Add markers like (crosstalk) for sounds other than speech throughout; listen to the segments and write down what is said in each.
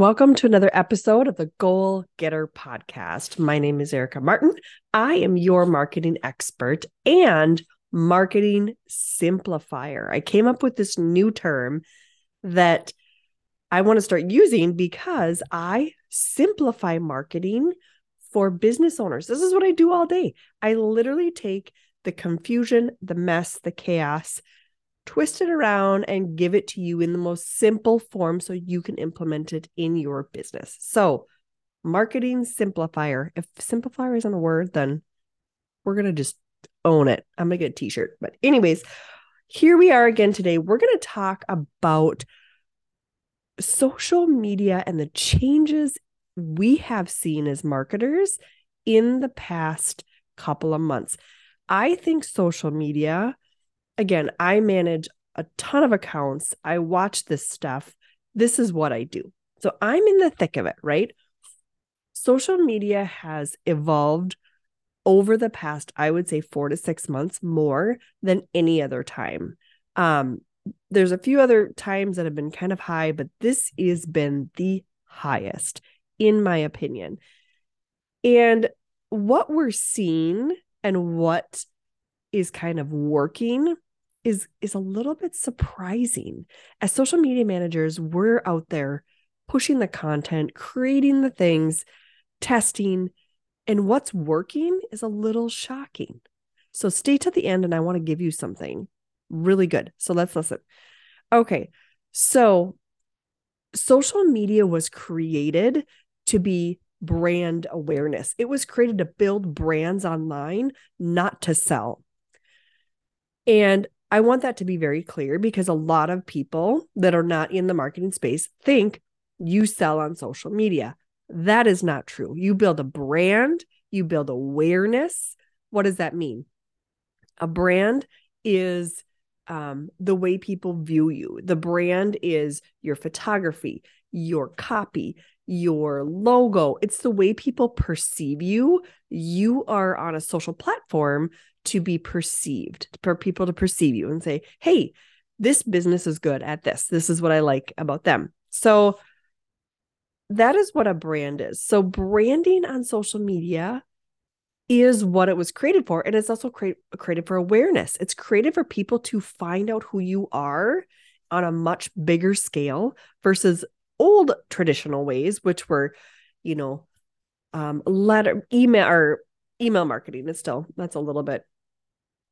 Welcome to another episode of the Goal Getter podcast. My name is Erica Martin. I am your marketing expert and marketing simplifier. I came up with this new term that I want to start using because I simplify marketing for business owners. This is what I do all day. I literally take the confusion, the mess, the chaos, twist it around and give it to you in the most simple form so you can implement it in your business. So, marketing simplifier. If simplifier isn't a word, then we're going to just own it. I'm going to get a t shirt. But, anyways, here we are again today. We're going to talk about social media and the changes we have seen as marketers in the past couple of months. I think social media again, I manage a ton of accounts. I watch this stuff. This is what I do. So I'm in the thick of it, right? Social media has evolved over the past, I would say, four to six months more than any other time. Um, there's a few other times that have been kind of high, but this has been the highest, in my opinion. And what we're seeing and what is kind of working is is a little bit surprising. As social media managers, we're out there pushing the content, creating the things, testing, and what's working is a little shocking. So stay to the end and I want to give you something really good. So let's listen. Okay. So social media was created to be brand awareness. It was created to build brands online, not to sell. And I want that to be very clear because a lot of people that are not in the marketing space think you sell on social media. That is not true. You build a brand, you build awareness. What does that mean? A brand is um, the way people view you. The brand is your photography, your copy, your logo. It's the way people perceive you. You are on a social platform to be perceived, for people to perceive you and say, hey, this business is good at this. This is what I like about them. So that is what a brand is. So branding on social media is what it was created for. And it's also create, created for awareness. It's created for people to find out who you are on a much bigger scale versus old traditional ways, which were, you know, um, letter, email, or email marketing is still, that's a little bit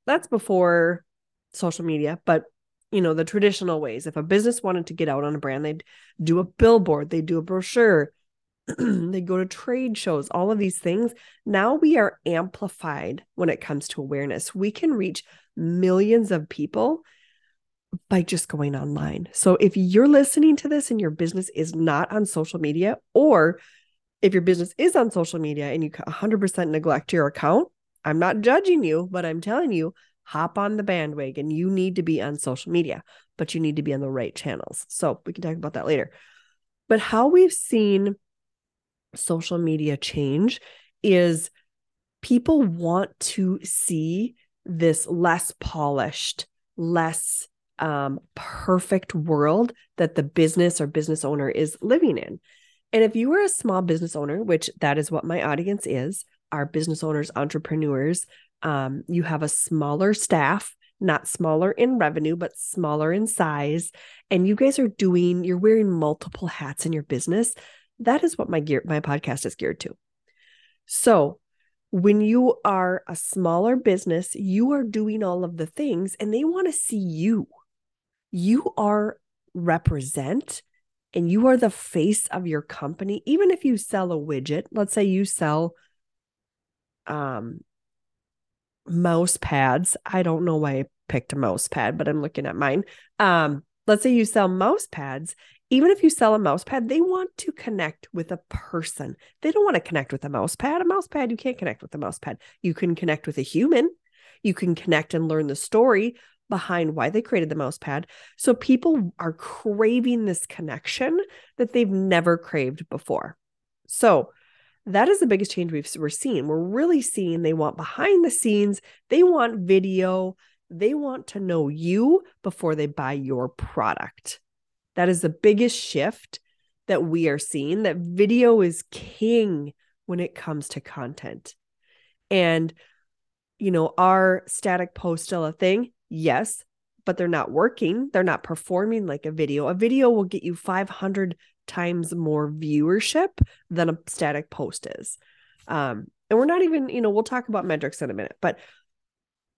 that's before social media, but you know, the traditional ways. If a business wanted to get out on a brand, they'd do a billboard, they'd do a brochure, (clears throat) they go to trade shows, all of these things. Now we are amplified when it comes to awareness. We can reach millions of people by just going online. So if you're listening to this and your business is not on social media, or if your business is on social media and you 100% neglect your account, I'm not judging you, but I'm telling you, hop on the bandwagon. You need to be on social media, but you need to be on the right channels. So we can talk about that later. But how we've seen social media change is people want to see this less polished, less um, perfect world that the business or business owner is living in. And if you are a small business owner, which that is what my audience is, are business owners, entrepreneurs. Um, you have a smaller staff, not smaller in revenue, but smaller in size. And you guys are doing, you're wearing multiple hats in your business. That is what my gear, my podcast is geared to. So when you are a smaller business, you are doing all of the things and they want to see you. You are represent and you are the face of your company. Even if you sell a widget, let's say you sell um mouse pads. I don't know why I picked a mouse pad, but I'm looking at mine. Um, let's say you sell mouse pads. Even if you sell a mouse pad, they want to connect with a person. They don't want to connect with a mouse pad. A mouse pad, you can't connect with a mouse pad. You can connect with a human. You can connect and learn the story behind why they created the mouse pad. So people are craving this connection that they've never craved before. So that is the biggest change we've we're seeing. We're really seeing they want behind the scenes, they want video, they want to know you before they buy your product. That is the biggest shift that we are seeing that video is king when it comes to content. And, you know, are static posts still a thing? Yes, but they're not working. They're not performing like a video. A video will get you 500 times more viewership than a static post is. Um, and we're not even, you know, we'll talk about metrics in a minute, but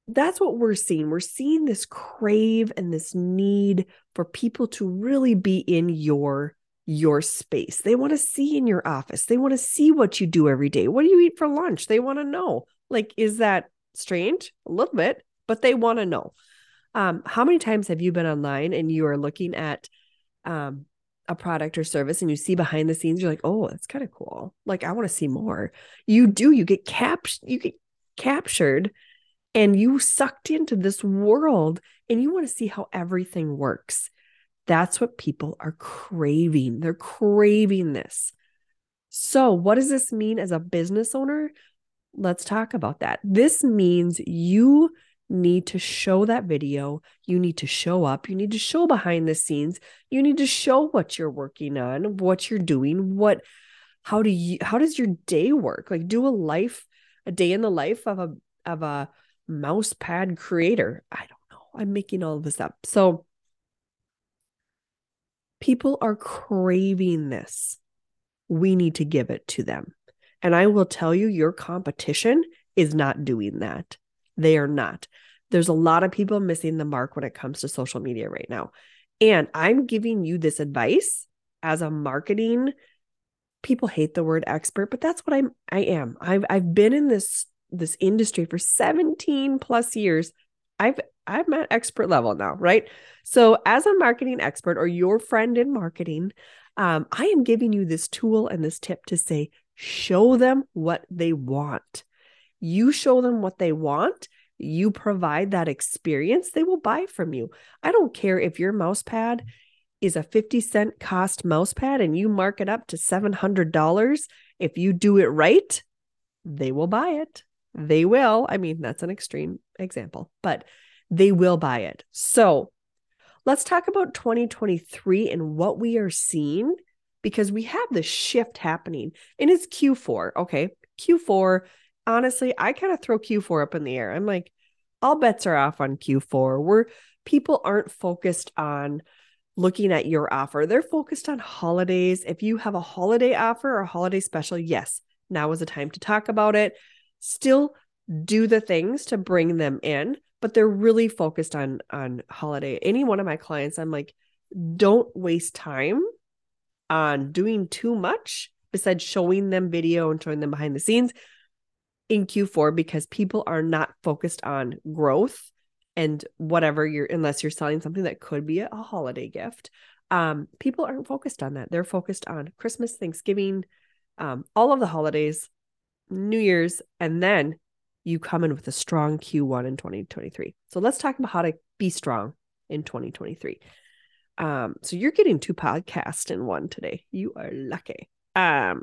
that's what we're seeing. We're seeing this crave and this need for people to really be in your your space. They want to see in your office. They want to see what you do every day. What do you eat for lunch? They want to know. Like is that strange? A little bit, but they want to know. Um, how many times have you been online and you are looking at um, a product or service and you see behind the scenes, you're like, oh, that's kind of cool. Like, I want to see more. You do, you get cap you get captured and you sucked into this world and you want to see how everything works. That's what people are craving. They're craving this. So, what does this mean as a business owner? Let's talk about that. This means you need to show that video. You need to show up. You need to show behind the scenes. You need to show what you're working on, what you're doing, what how do you how does your day work? Like do a life a day in the life of a of a mouse pad creator. I don't know. I'm making all of this up. So people are craving this. We need to give it to them. And I will tell you, your competition is not doing that. They are not. There's a lot of people missing the mark when it comes to social media right now. And I'm giving you this advice as a marketing people hate the word expert, but that's what I'm I am. I've I've been in this this industry for 17 plus years. I've I'm at expert level now, right? So as a marketing expert or your friend in marketing, um, I am giving you this tool and this tip to say, show them what they want. You show them what they want. You provide that experience, they will buy from you. I don't care if your mouse pad is a 50 cent cost mouse pad and you mark it up to $700. If you do it right, they will buy it. They will. I mean, that's an extreme example, but they will buy it. So let's talk about 2023 and what we are seeing because we have the shift happening and it's Q4. Okay. Q4 honestly, I kind of throw Q4 up in the air. I'm like, all bets are off on Q4. Where people aren't focused on looking at your offer. They're focused on holidays. If you have a holiday offer or a holiday special, yes, now is the time to talk about it. Still do the things to bring them in, but they're really focused on on holiday. Any one of my clients, I'm like, don't waste time on doing too much besides showing them video and showing them behind the scenes in Q4 because people are not focused on growth and whatever you're unless you're selling something that could be a, holiday gift. Um, people aren't focused on that. They're focused on Christmas, Thanksgiving, um, all of the holidays, New Year's, and then you come in with a strong Q1 in 2023. So let's talk about how to be strong in 2023. Um, so you're getting two podcasts in one today. You are lucky. Um,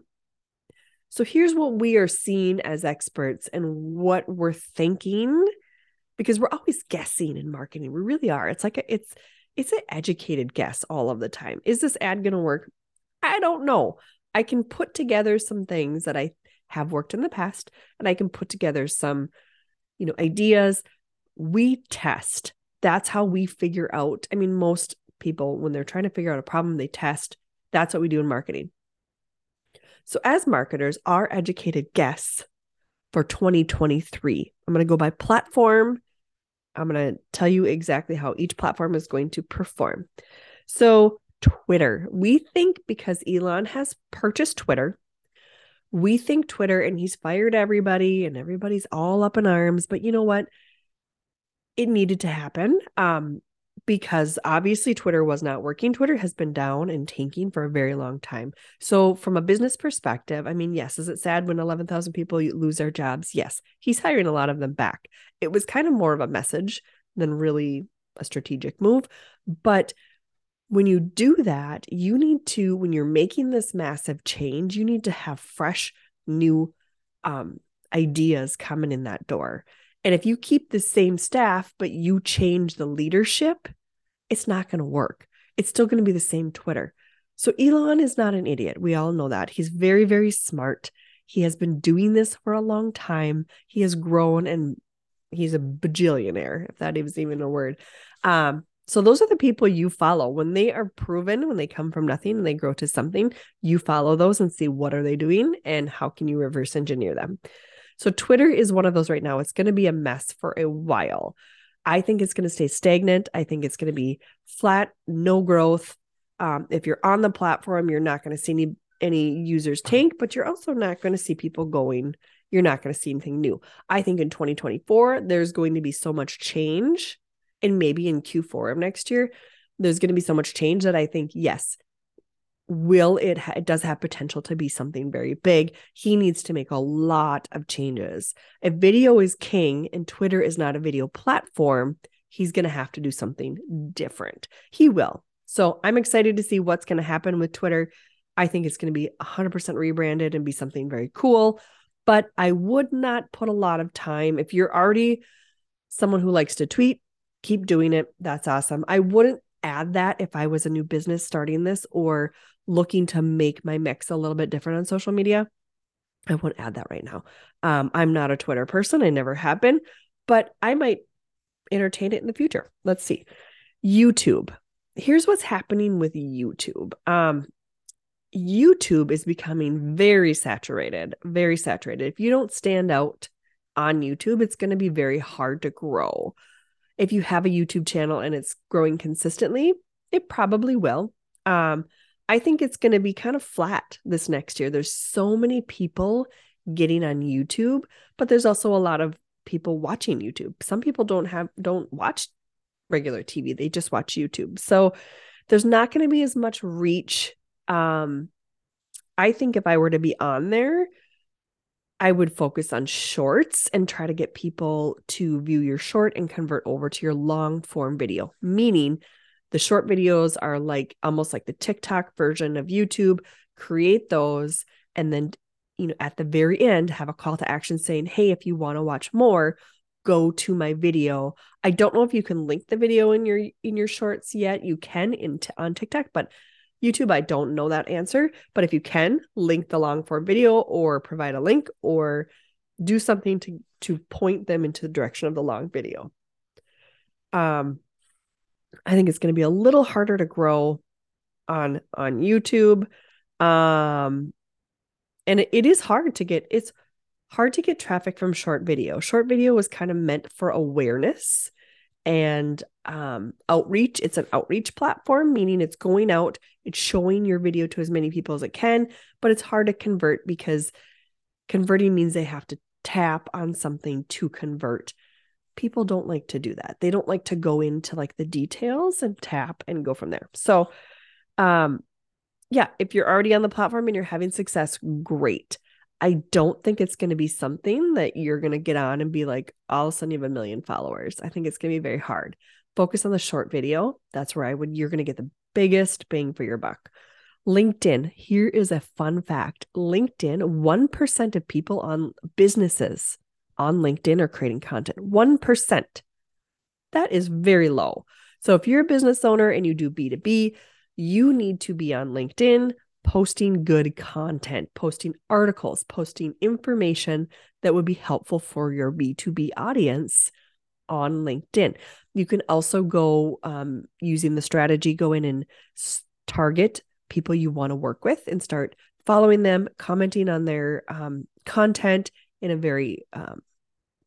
so here's what we are seeing as experts and what we're thinking because we're always guessing in marketing. We really are. It's like a, it's it's an educated guess all of the time. Is this ad going to work? I don't know. I can put together some things that I have worked in the past and I can put together some you know ideas. We test. That's how we figure out. I mean most people when they're trying to figure out a problem they test. That's what we do in marketing. So, as marketers, our educated guess for 2023, I'm going to go by platform. I'm going to tell you exactly how each platform is going to perform. So, Twitter, we think because Elon has purchased Twitter, we think Twitter and he's fired everybody and everybody's all up in arms. But you know what? It needed to happen. Um, because obviously Twitter was not working. Twitter has been down and tanking for a very long time. So, from a business perspective, I mean, yes, is it sad when 11,000 people lose their jobs? Yes, he's hiring a lot of them back. It was kind of more of a message than really a strategic move. But when you do that, you need to, when you're making this massive change, you need to have fresh, new um, ideas coming in that door. And if you keep the same staff, but you change the leadership, it's not going to work. It's still going to be the same Twitter. So Elon is not an idiot. We all know that. He's very, very smart. He has been doing this for a long time. He has grown and he's a bajillionaire, if that is even a word. Um, so those are the people you follow. When they are proven, when they come from nothing and they grow to something, you follow those and see what are they doing and how can you reverse engineer them. So Twitter is one of those right now. It's going to be a mess for a while. I think it's going to stay stagnant. I think it's going to be flat, no growth. Um, if you're on the platform, you're not going to see any any users tank, but you're also not going to see people going. You're not going to see anything new. I think in 2024, there's going to be so much change, and maybe in Q4 of next year, there's going to be so much change that I think yes, will it ha- it does have potential to be something very big. He needs to make a lot of changes. If video is king and twitter is not a video platform he's going to have to do something different. He will. So i'm excited to see what's going to happen with twitter. I think it's going to be 100% rebranded and be something very cool but i would not put a lot of time if you're already someone who likes to tweet keep doing it. That's awesome. I wouldn't add that if I was a new business starting this or looking to make my mix a little bit different on social media. I won't add that right now. Um, I'm not a Twitter person. I never have been, but I might entertain it in the future. Let's see. YouTube. Here's what's happening with YouTube. Um, YouTube is becoming very saturated, very saturated. If you don't stand out on YouTube, it's going to be very hard to grow if you have a YouTube channel and it's growing consistently, it probably will. Um, I think it's going to be kind of flat this next year. There's so many people getting on YouTube, but there's also a lot of people watching YouTube. Some people don't have don't watch regular TV. They just watch YouTube. So there's not going to be as much reach um I think if I were to be on there, I would focus on shorts and try to get people to view your short and convert over to your long form video, meaning the short videos are like almost like the TikTok version of YouTube. Create those and then, you know, at the very end, have a call to action saying, Hey, if you want to watch more, go to my video. I don't know if you can link the video in your in your shorts yet. You can in t- on TikTok, but YouTube, I don't know that answer, but if you can link the long form video or provide a link or do something to to point them into the direction of the long video. Um I think it's going to be a little harder to grow on on YouTube. Um and it, it is hard to get it's hard to get traffic from short video. Short video was kind of meant for awareness and um, outreach. It's an outreach platform, meaning it's going out, it's showing your video to as many people as it can, but it's hard to convert because converting means they have to tap on something to convert. People don't like to do that. They don't like to go into like the details and tap and go from there. So, um, yeah, if you're already on the platform and you're having success, great. I don't think it's going to be something that you're going to get on and be like, all of a sudden you have a million followers. I think it's going to be very hard. Focus on the short video. That's where I would, you're going to get the biggest bang for your buck. LinkedIn, here is a fun fact LinkedIn, 1% of people on businesses on LinkedIn or creating content. 1%. That is very low. So if you're a business owner and you do B2B, you need to be on LinkedIn posting good content, posting articles, posting information that would be helpful for your B2B audience on LinkedIn. You can also go um, using the strategy, go in and target people you want to work with and start following them, commenting on their um, content in a very um,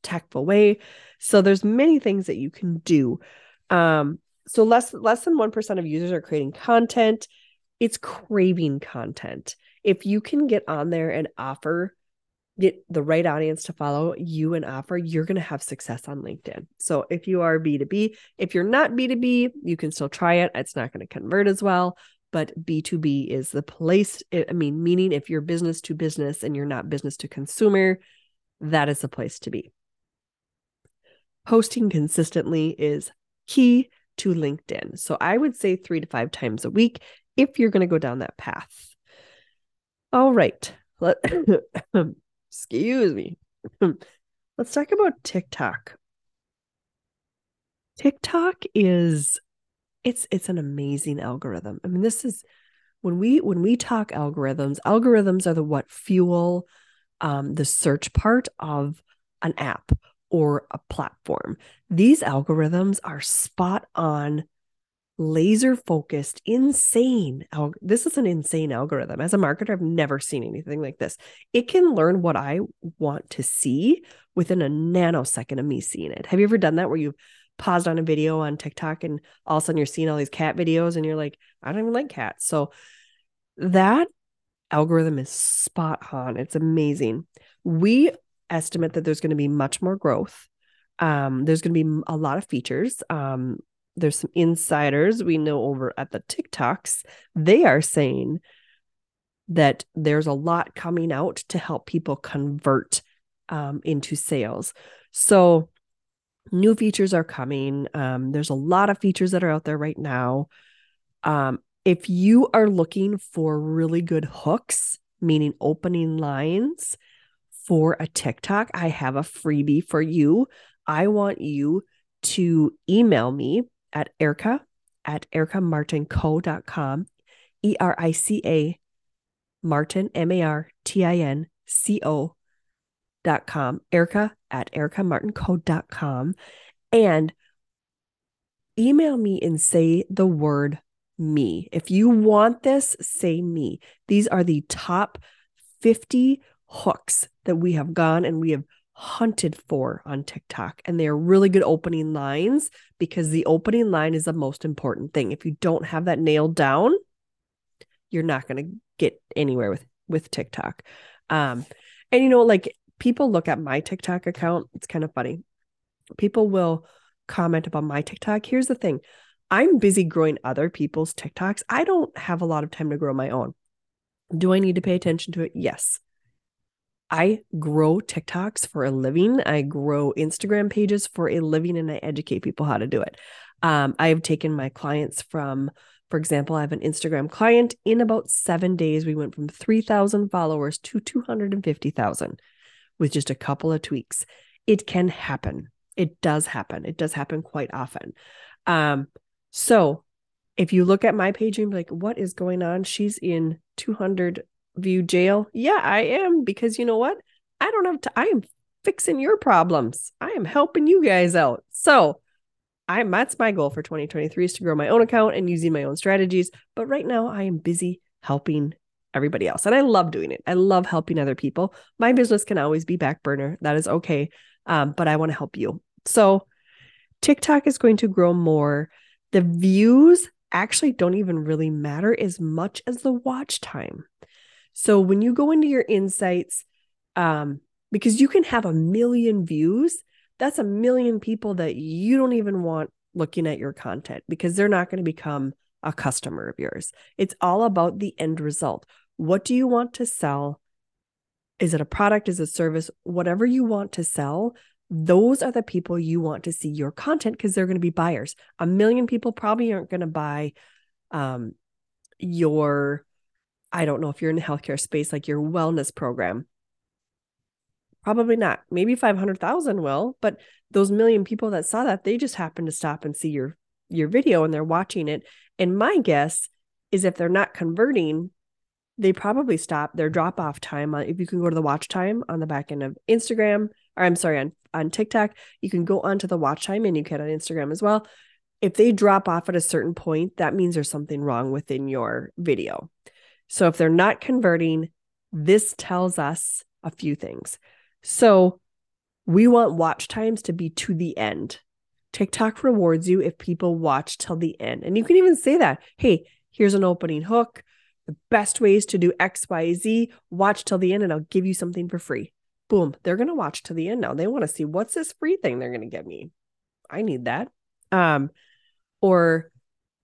tactful way. So there's many things that you can do. Um, so less less than one percent of users are creating content it's craving content. If you can get on there and offer, get the right audience to follow you and offer, you're going to have success on LinkedIn. So if you are B2B, if you're not B2B, you can still try it. It's not going to convert as well, but B2B is the place. I mean, meaning if you're business to business and you're not business to consumer, that is the place to be. Posting consistently is key to LinkedIn. So I would say three to five times a week if you're going to go down that path. All right. Let (coughs) excuse me. (coughs) Let's talk about TikTok. TikTok is it's it's an amazing algorithm. I mean, this is when we when we talk algorithms, algorithms are the what fuel um, the search part of an app or a platform. These algorithms are spot on, laser focused, insane. This is an insane algorithm. As a marketer, I've never seen anything like this. It can learn what I want to see within a nanosecond of me seeing it. Have you ever done that where you've paused on a video on TikTok and all of a sudden you're seeing all these cat videos and you're like, I don't even like cats. So that algorithm is spot on. It's amazing. We estimate that there's going to be much more growth. Um, there's going to be a lot of features. Um, there's some insiders we know over at the TikToks. They are saying that there's a lot coming out to help people convert um, into sales. So, new features are coming. Um, there's a lot of features that are out there right now. Um, if you are looking for really good hooks, meaning opening lines for a TikTok, I have a freebie for you. I want you to email me at Erica at ericamartinco.com, E R I C A Martin, M A R T I N C O dot com, Erica at ericamartinco.com, and email me and say the word me. If you want this, say me. These are the top 50 hooks that we have gone and we have hunted for on TikTok. And they are really good opening lines because the opening line is the most important thing. If you don't have that nailed down, you're not going to get anywhere with with TikTok. Um and you know like people look at my TikTok account, it's kind of funny. People will comment about my TikTok. Here's the thing. I'm busy growing other people's TikToks. I don't have a lot of time to grow my own. Do I need to pay attention to it? Yes. I grow TikToks for a living. I grow Instagram pages for a living and I educate people how to do it. Um, I have taken my clients from, for example, I have an Instagram client. In about seven days, we went from 3,000 followers to 250,000 with just a couple of tweaks. It can happen. It does happen. It does happen quite often. Um, so if you look at my page and be like, what is going on? She's in 200 view jail. Yeah, I am because you know what? I don't have to, I am fixing your problems. I am helping you guys out. So I that's my goal for 2023 is to grow my own account and using my own strategies. But right now I am busy helping everybody else. And I love doing it. I love helping other people. My business can always be back burner. That is okay. Um, but I want to help you. So TikTok is going to grow more the views actually don't even really matter as much as the watch time. So when you go into your insights, um, because you can have a million views, that's a million people that you don't even want looking at your content because they're not going to become a customer of yours. It's all about the end result. What do you want to sell? Is it a product? Is it a service? Whatever you want to sell, those are the people you want to see your content because they're going to be buyers. A million people probably aren't going to buy um, your, I don't know if you're in the healthcare space, like your wellness program. Probably not. Maybe 500,000 will, but those million people that saw that, they just happen to stop and see your your video and they're watching it. And my guess is if they're not converting, they probably stop their drop off time. Uh, if you can go to the watch time on the back end of Instagram, or I'm sorry, on, on TikTok, you can go onto the watch time and you can on Instagram as well. If they drop off at a certain point, that means there's something wrong within your video. So if they're not converting, this tells us a few things. So we want watch times to be to the end. TikTok rewards you if people watch till the end. And you can even say that, hey, here's an opening hook. The best ways to do XYZ, watch till the end, and I'll give you something for free boom, they're going to watch to the end now. They want to see what's this free thing they're going to get me. I need that. Um, or,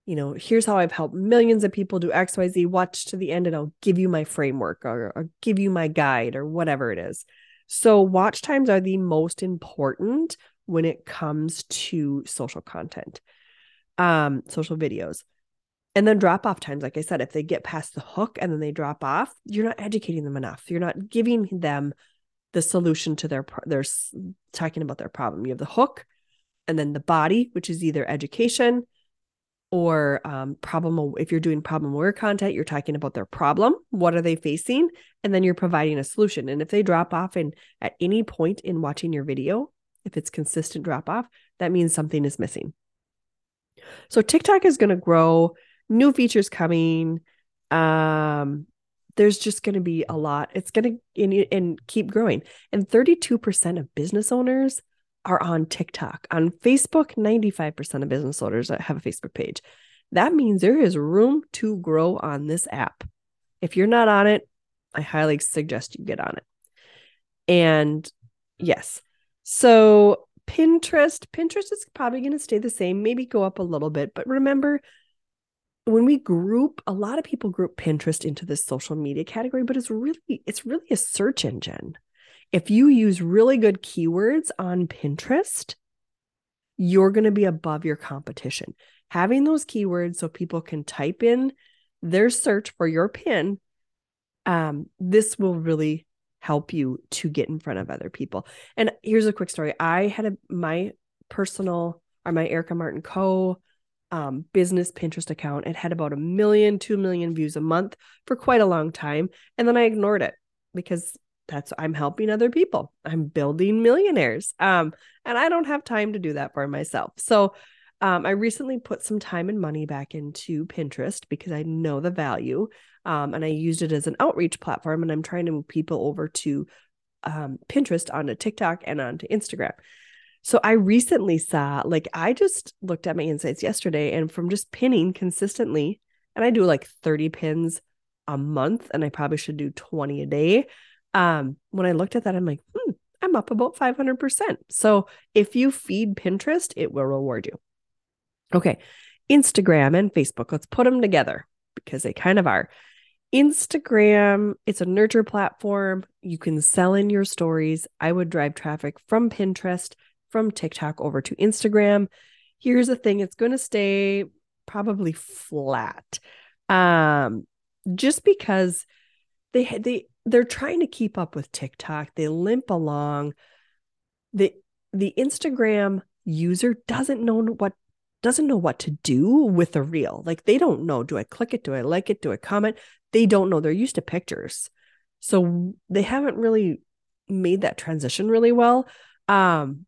you know, here's how I've helped millions of people do XYZ. Watch to the end and I'll give you my framework or, or give you my guide or whatever it is. So, watch times are the most important when it comes to social content, um, social videos. And then drop off times, like I said, if they get past the hook and then they drop off, you're not educating them enough. You're not giving them the solution to their they're talking about their problem you have the hook and then the body which is either education or um, problem if you're doing problem aware content you're talking about their problem what are they facing and then you're providing a solution. And if they drop off in at any point in watching your video if it's consistent drop off that means something is missing. So tiktok is going to grow new features coming um there's just going to be a lot. It's going to and, and keep growing. And 32% of business owners are on TikTok. On Facebook, 95% of business owners have a Facebook page. That means there is room to grow on this app. If you're not on it, I highly suggest you get on it. And yes, so Pinterest, Pinterest is probably going to stay the same, maybe go up a little bit. But remember, when we group, a lot of people group Pinterest into this social media category, but it's really, it's really a search engine. If you use really good keywords on Pinterest, you're going to be above your competition. Having those keywords so people can type in their search for your pin, um, this will really help you to get in front of other people. And here's a quick story. I had a my personal or my Erica Martin Co. Um, business Pinterest account. It had about a million, two million views a month for quite a long time. And then I ignored it because that's I'm helping other people. I'm building millionaires. Um, and I don't have time to do that for myself. So um, I recently put some time and money back into Pinterest because I know the value. Um, and I used it as an outreach platform. And I'm trying to move people over to um, Pinterest onto TikTok and onto Instagram. So I recently saw, like, I just looked at my insights yesterday, and from just pinning consistently, and I do like 30 pins a month, and I probably should do 20 a day um, when I looked at that, I'm like, hmm, I'm up about 500%. So if you feed Pinterest, it will reward you. Okay. Instagram and Facebook, let's put them together because they kind of are. Instagram, it's a nurture platform. You can sell in your stories. I would drive traffic from Pinterest, from TikTok over to Instagram. Here's the thing it's going to stay probably flat. Um, just because they they they're trying to keep up with TikTok. They limp along. The the Instagram user doesn't know what doesn't know what to do with a reel. Like they don't know, do I click it? Do I like it? Do I comment? They don't know. They're used to pictures. So they haven't really made that transition really well. Um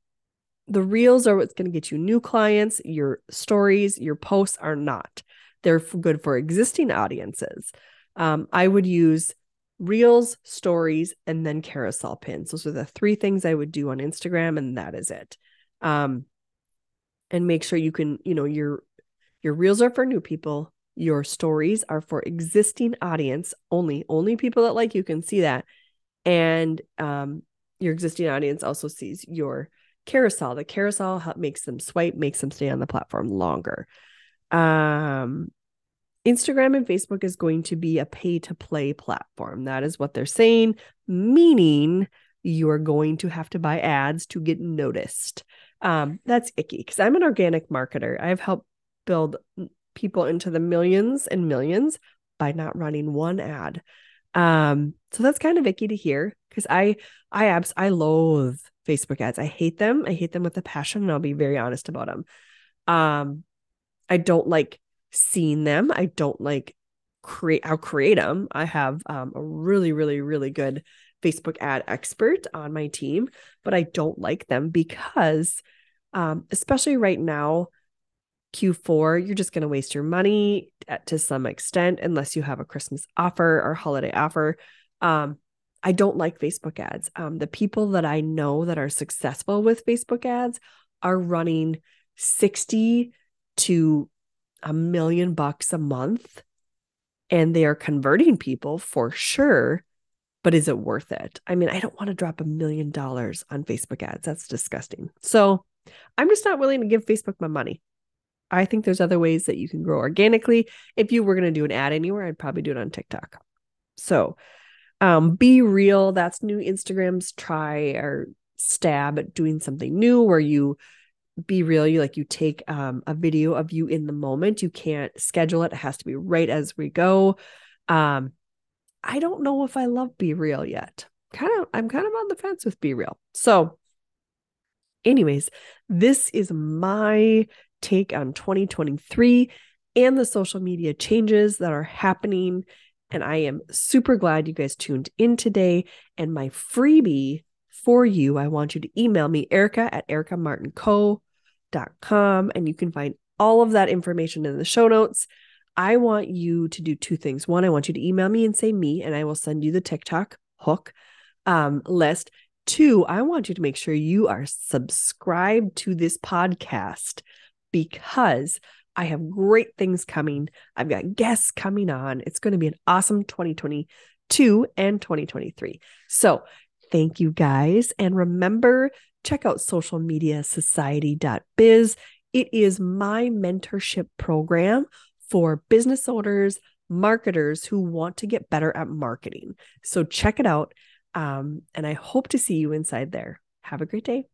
the reels are what's going to get you new clients. Your stories, your posts are not. They're good for existing audiences. Um, I would use reels, stories, and then carousel pins. Those are the three things I would do on Instagram, and that is it. Um, and make sure you can, you know, your your reels are for new people. Your stories are for existing audience only. Only people that like you can see that. And um, your existing audience also sees your carousel. The carousel help, makes them swipe, makes them stay on the platform longer. Um, Instagram and Facebook is going to be a pay to play platform. That is what they're saying, meaning you are going to have to buy ads to get noticed. Um, that's icky because I'm an organic marketer. I've helped build people into the millions and millions by not running one ad. Um, so that's kind of icky to hear because I I abs I loathe Facebook ads. I hate them. I hate them with a passion, and I'll be very honest about them. Um, I don't like seen them. I don't like create I'll create them. I have um, a really, really, really good Facebook ad expert on my team, but I don't like them because um, especially right now, Q4, you're just going to waste your money at, to some extent unless you have a Christmas offer or holiday offer. Um, I don't like Facebook ads. Um, the people that I know that are successful with Facebook ads are running 60 to a million bucks a month and they are converting people for sure. But is it worth it? I mean, I don't want to drop a million dollars on Facebook ads. That's disgusting. So I'm just not willing to give Facebook my money. I think there's other ways that you can grow organically. If you were going to do an ad anywhere, I'd probably do it on TikTok. So um, BeReal. That's new Instagram's try or stab at doing something new where you BeReal you like you take um, a video of you in the moment you can't schedule it it has to be right as we go um i don't know if i love BeReal yet kind of i'm kind of on the fence with BeReal so anyways this is my take on 2023 and the social media changes that are happening. And I am super glad you guys tuned in today. And my freebie for you, I want you to email me, Erica at ericamartinco.com. And you can find all of that information in the show notes. I want you to do two things. One, I want you to email me and say me, and I will send you the TikTok hook um, list. Two, I want you to make sure you are subscribed to this podcast because I have great things coming. I've got guests coming on. It's going to be an awesome 2022 and 2023. So, thank you guys. And remember, check out socialmediasociety.biz. It is my mentorship program for business owners, marketers who want to get better at marketing. So check it out. Um, and I hope to see you inside there. Have a great day.